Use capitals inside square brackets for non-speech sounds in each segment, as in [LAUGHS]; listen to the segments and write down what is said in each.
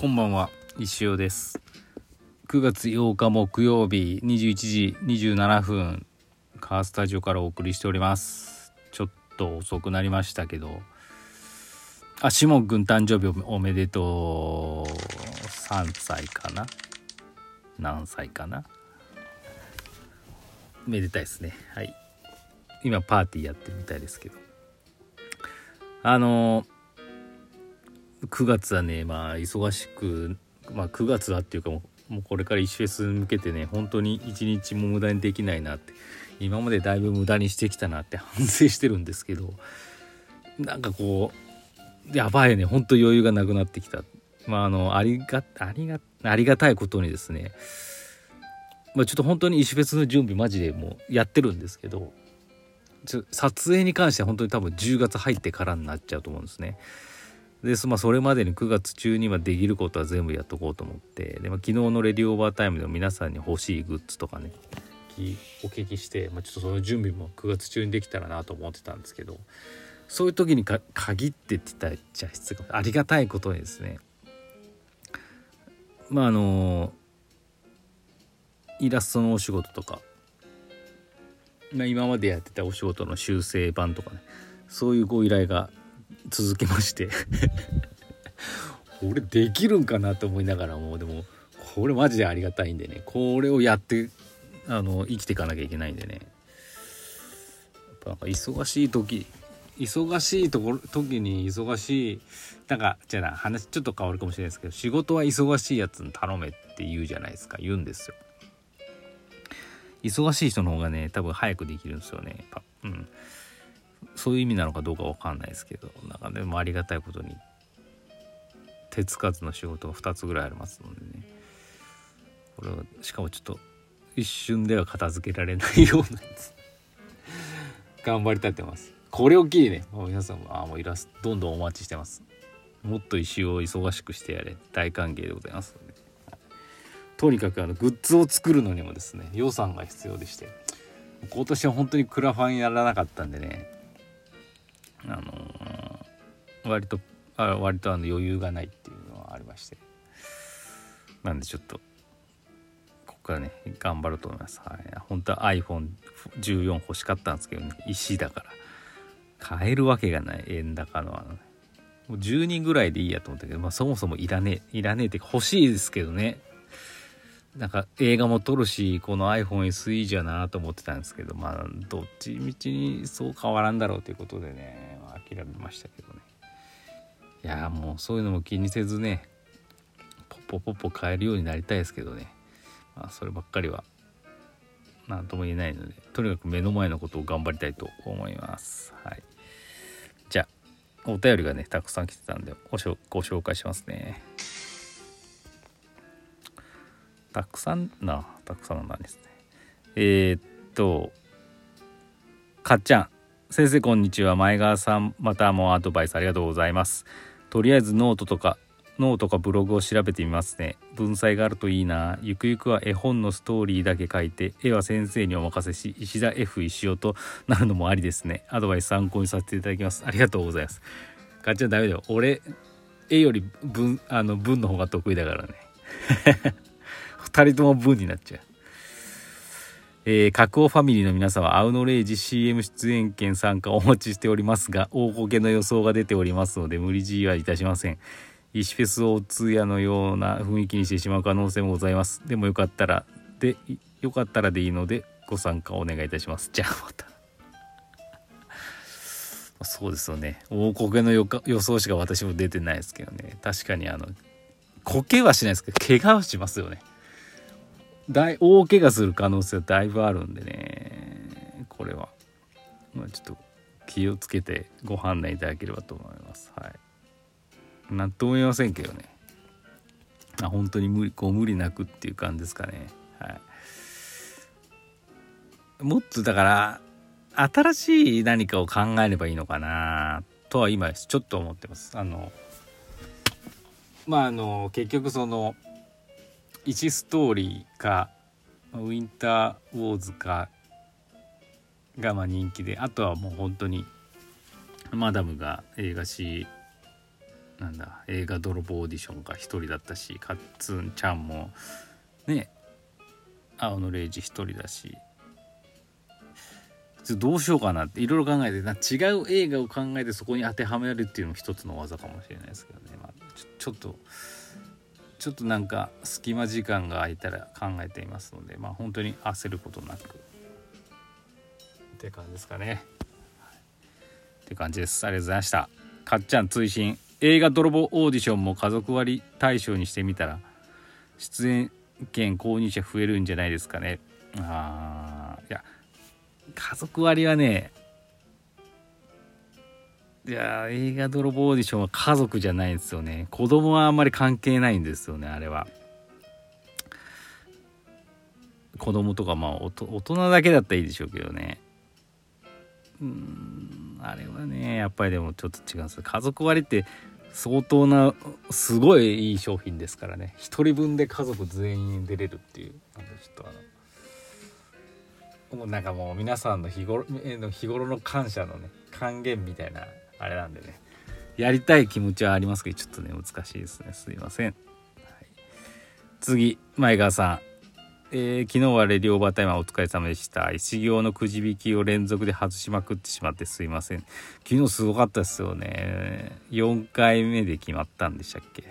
こんばんは。石尾です。9月8日木曜日21時27分カースタジオからお送りしております。ちょっと遅くなりましたけど。あシモン君誕生日おめでとう。3歳かな？何歳かな？めでたいですね。はい。今パーティーやってるみたいですけど。あの9月はねまあ忙しくまあ9月はっていうかもうこれから1フェスに向けてね本当に一日も無駄にできないなって今までだいぶ無駄にしてきたなって [LAUGHS] 反省してるんですけどなんかこうやばいねほんと余裕がなくなってきたまああのありがありがありがたいことにですねまあ、ちょっと本当に石フェスの準備マジでもうやってるんですけどちょ撮影に関しては本当に多分10月入ってからになっちゃうと思うんですね。で、まあ、それまでに9月中にはできることは全部やっとこうと思って。で、まあ、昨日のレディオーバータイムでも皆さんに欲しいグッズとかねお聞きして、まあ、ちょっとその準備も9月中にできたらなと思ってたんですけどそういう時にか限ってって言ったらじゃあありがたいことにですね。まああのイラストのお仕事とか、まあ、今までやってたお仕事の修正版とかねそういうご依頼が続けまして。俺できるんかなと思いながらもでもこれマジでありがたいんでね。これをやってあの生きていかなきゃいけないんでね。やっぱなんか忙しい時忙しいところ時に忙しいなんかじゃあ話ちょっと変わるかもしれないですけど仕事は忙しいやつに頼めって言うじゃないですか。言うんですよ。忙しい人の方がね多分早くできるんですよね。うん。そういう意味なのかどうかわかんないですけどなんかでもありがたいことに手つかずの仕事が2つぐらいありますのでね。これはしかもちょっと一瞬では片付けられないようなやつ頑張りたってます。これを機にね。もう皆さんもあもうイラストどんどんお待ちしてます。もっと石を忙しくしてやれ。大歓迎でございますので、とにかくあのグッズを作るのにもですね予算が必要でして。今年は本当にクラファンやらなかったんでね。あのー、割とあ割とあの余裕がないっていうのはありまして。なんでちょっとここからね頑張ろうと思います。はい。本当は iPhone14 欲しかったんですけどね石だから。買えるわけがない。円高のあの、ね、もう10人ぐらいでいいやと思ったけど、まあ、そもそもいらねえいらねえって欲しいですけどね。なんか映画も撮るしこの iPhone SE じゃなと思ってたんですけどまあどっちみちにそう変わらんだろうということでね、諦めましたけどね。いやもうそういうのも気にせずねポッポポッポ買えるようになりたいですけどね。まあそればっかりは何とも言えないのでとにかく目の前のことを頑張りたいと思います。はい。じゃあお便りがねたくさん来てたんでご紹介しますね。たくさんなたくさんなんですね。えー、っとかっちゃん。先生こんにちは。前川さんまたもアドバイスありがとうございます。とりあえずノートとかノートかブログを調べてみますね。文才があるといいな。ゆくゆくは絵本のストーリーだけ書いて絵は先生にお任せし石田 F 石尾となるのもありですね。アドバイス参考にさせていただきます。ありがとうございます。かっちゃんダメだよ。俺絵より文あの文の方が得意だからね。2人とも文になっちゃう。えー、角王ファミリーの皆様、アウノレイジ CM 出演権参加お待ちしておりますが、大こけの予想が出ておりますので、無理強いはいたしません。石フェスを通夜のような雰囲気にしてしまう可能性もございます。でもよかったら、で、よかったらでいいので、ご参加お願いいたします。じゃあまた。[LAUGHS] そうですよね。大こけの予想しか私も出てないですけどね。確かにあの、こけはしないですけど、怪我はしますよね。大大怪我する可能性はだいぶあるんでね。これは、まあ、ちょっと気をつけてご判断いただければと思います。はい。何とも言いませんけどね。あ本当に無理こう無理なくっていう感じですかね。はい。もっとだから新しい何かを考えればいいのかなとは今ちょっと思ってます。あのまああの結局その1ストーリーかウィンターウォーズかがまあ人気であとはもう本当にマダムが映画史なんだ映画泥棒オーディションが1人だったしカッツンちゃんもね青のレイジ1人だしどうしようかなっていろいろ考えてな違う映画を考えてそこに当てはめるっていうのも一つの技かもしれないですけどね、まあ、ちょっとちょっとなんか隙間時間が空いたら考えていますのでまあ本当に焦ることなく。って感じですかね、はい、って感じです。ありがとうございました。かっちゃん追伸映画泥棒オーディションも家族割対象にしてみたら出演権購入者増えるんじゃないですかね。あいや家族割はねいや映画泥棒オーディションは家族じゃないんですよね。子供はあんまり関係ないんですよねあれは。子供とかまあ大人だけだったらいいでしょうけどね。うんあれはねやっぱりでもちょっと違うんです家族割って相当なすごいいい商品ですからね。1人分で家族全員出れるっていうなんでちょっとあのもうなんかもう皆さんの日頃の日頃の感謝のね還元みたいなあれなんでね。やりたい気持ちはありますけどちょっとね難しいですね。すいません、はい、次前川さん。えー、昨日はレディオーバータイムお疲れ様でした。石行のくじ引きを連続で外しまくってしまってすいません。昨日すごかったですよね。4回目で決まったんでしたっけ。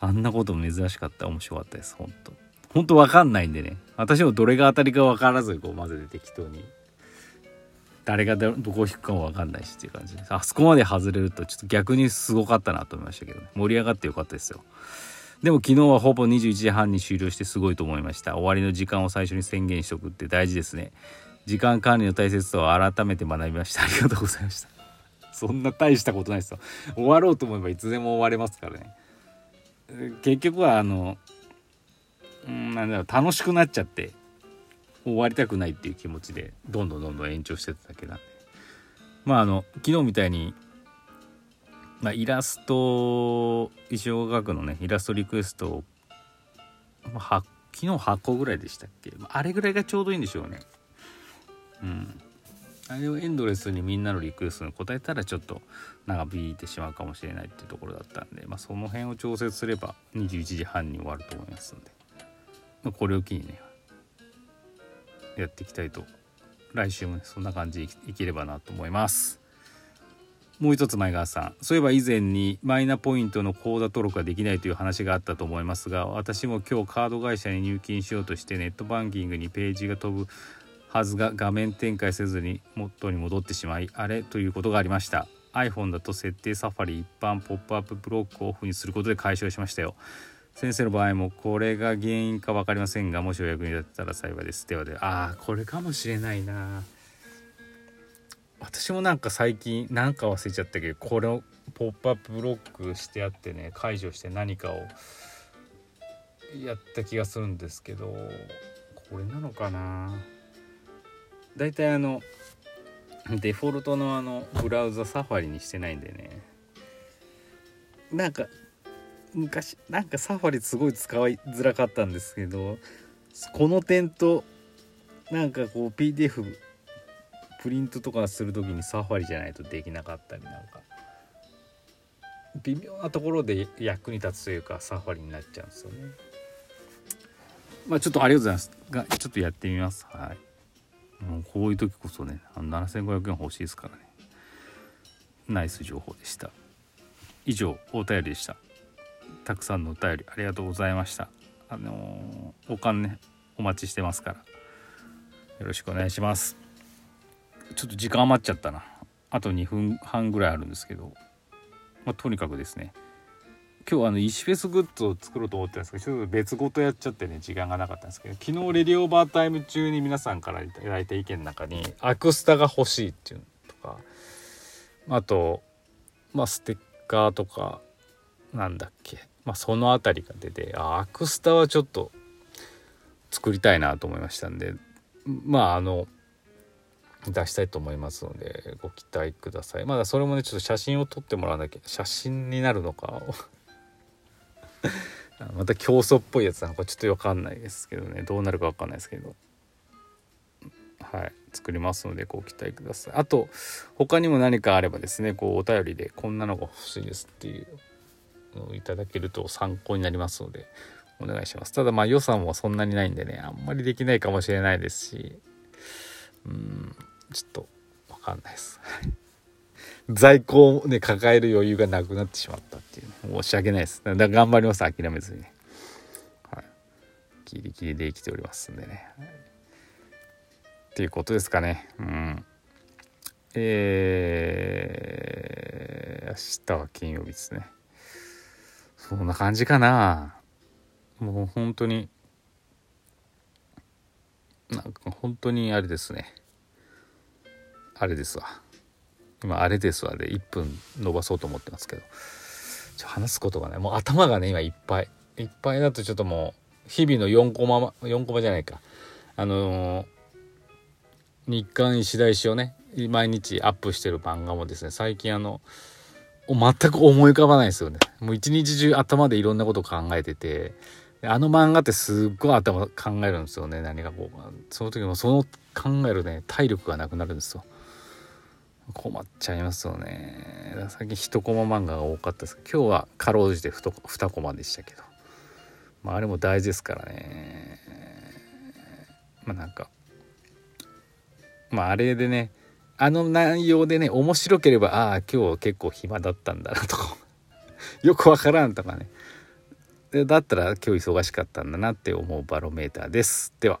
あんなこと珍しかった。面白かったです本当。ほんとわかんないんでね。私もどれが当たりかわからず、こう混ぜて適当に。誰がどこ引くかもわかんないしっていう感じです。あそこまで外れるとちょっと逆にすごかったなと思いましたけど、ね、盛り上がってよかったですよ。でも昨日はほぼ21時半に終了してすごいと思いました。終わりの時間を最初に宣言しとくって大事ですね。時間管理の大切さを改めて学びました。ありがとうございました。そんな大したことないですよ。終わろうと思えばいつでも終われますからね。結局はあのうんなんだろう楽しくなっちゃって終わりたくないっていう気持ちでどんどんどんどん延長してただけなんで。まああの昨日みたいに、まあ、イラスト石尾学のねイラストリクエストを、まあ、昨日8個ぐらいでしたっけ、まあ、あれぐらいがちょうどいいんでしょうね。うん。あれをエンドレスにみんなのリクエストに答えたらちょっと長引いてしまうかもしれないっていうところだったんで、まあ、その辺を調節すれば21時半に終わると思いますんで。これを機にねやっていきたいと。来週もねそんな感じでいければなと思います。もう一つ前川さん。そういえば以前にマイナポイントの口座登録ができないという話があったと思いますが私も今日カード会社に入金しようとしてネットバンキングにページが飛ぶはずが画面展開せずに元に戻ってしまいあれということがありました。iPhone だと設定サファリ一般ポップアップブロックをオフにすることで解消しましたよ。先生の場合もこれが原因か分かりませんがもしお役に立てたら幸いです。ではでああこれかもしれないな。私もなんか最近なんか忘れちゃったけどこれをポップアップブロックしてあってね解除して何かをやった気がするんですけどこれなのかな。だいたいあのデフォルトのあのブラウザサファリにしてないんでね。なんか昔なんかサファリすごい使いづらかったんですけどこの点となんかこう PDF プリントとかする時にサファリじゃないとできなかったりなんか微妙なところで役に立つというかサファリになっちゃうんですよね。まあちょっとありがとうございます。がちょっとやってみます。はい。もうこういう時こそね7500円欲しいですからね。ナイス情報でした。以上お便りでした。たくさんのお便りありがとうございました。あのー、お金ねお待ちしてますから。よろしくお願いします。ちょっと時間余っちゃったな。あと2分半ぐらいあるんですけど、まあ、とにかくですね。今日あの石フェスグッズを作ろうと思ってたんですけどちょっと別ごとやっちゃってね時間がなかったんですけど昨日レディオーバータイム中に皆さんから頂いた意見の中にアクスタが欲しいっていうのとかあとまあステッカーとかなんだっけ。まあその辺りが出てあアクスタはちょっと作りたいなと思いましたんでまああの出したいと思いますのでご期待ください。まだそれもねちょっと写真を撮ってもらわなきゃ写真になるのかを。[LAUGHS] また競争っぽいやつなのかちょっと分かんないですけどね。どうなるか分かんないですけど。はい。作りますのでご期待ください。あと他にも何かあればですねこうお便りでこんなのが欲しいですっていう。いただけると参考になりますのでお願いします。ただまあ予算もそんなにないんでねあんまりできないかもしれないですしうんちょっと分かんないです。[LAUGHS] 在庫をね抱える余裕がなくなってしまったっていう、ね、申し訳ないです。だから頑張ります諦めずにね。はい。ギリギリで生きておりますんでね、っていうことですかね。うん。えー、明日は金曜日ですね。そんな感じかな。もう本当に。なんか本当にあれですね。あれですわ。今あれですわ。で1分伸ばそうと思ってますけど。ちょ話すことがねもう頭がね今いっぱい。いっぱいだとちょっともう日々の4コマ4コマじゃないか。あのー、日刊石田石をね毎日アップしてる漫画もですね最近あの全く思い浮かばないですよね。もう一日中頭でいろんなこと考えてて。あの漫画ってすっごい頭考えるんですよね。何がこうその時もその考えるね体力がなくなるんですよ。困っちゃいますよね。最近一コマ漫画が多かったです。今日はかろうじて2コマでしたけど、まあ、あれも大事ですからね。まあなんかまああれでねあの内容でね面白ければああ今日結構暇だったんだなとか。[LAUGHS] よくわからんとかね。だったら今日忙しかったんだなって思うバロメーターです。では。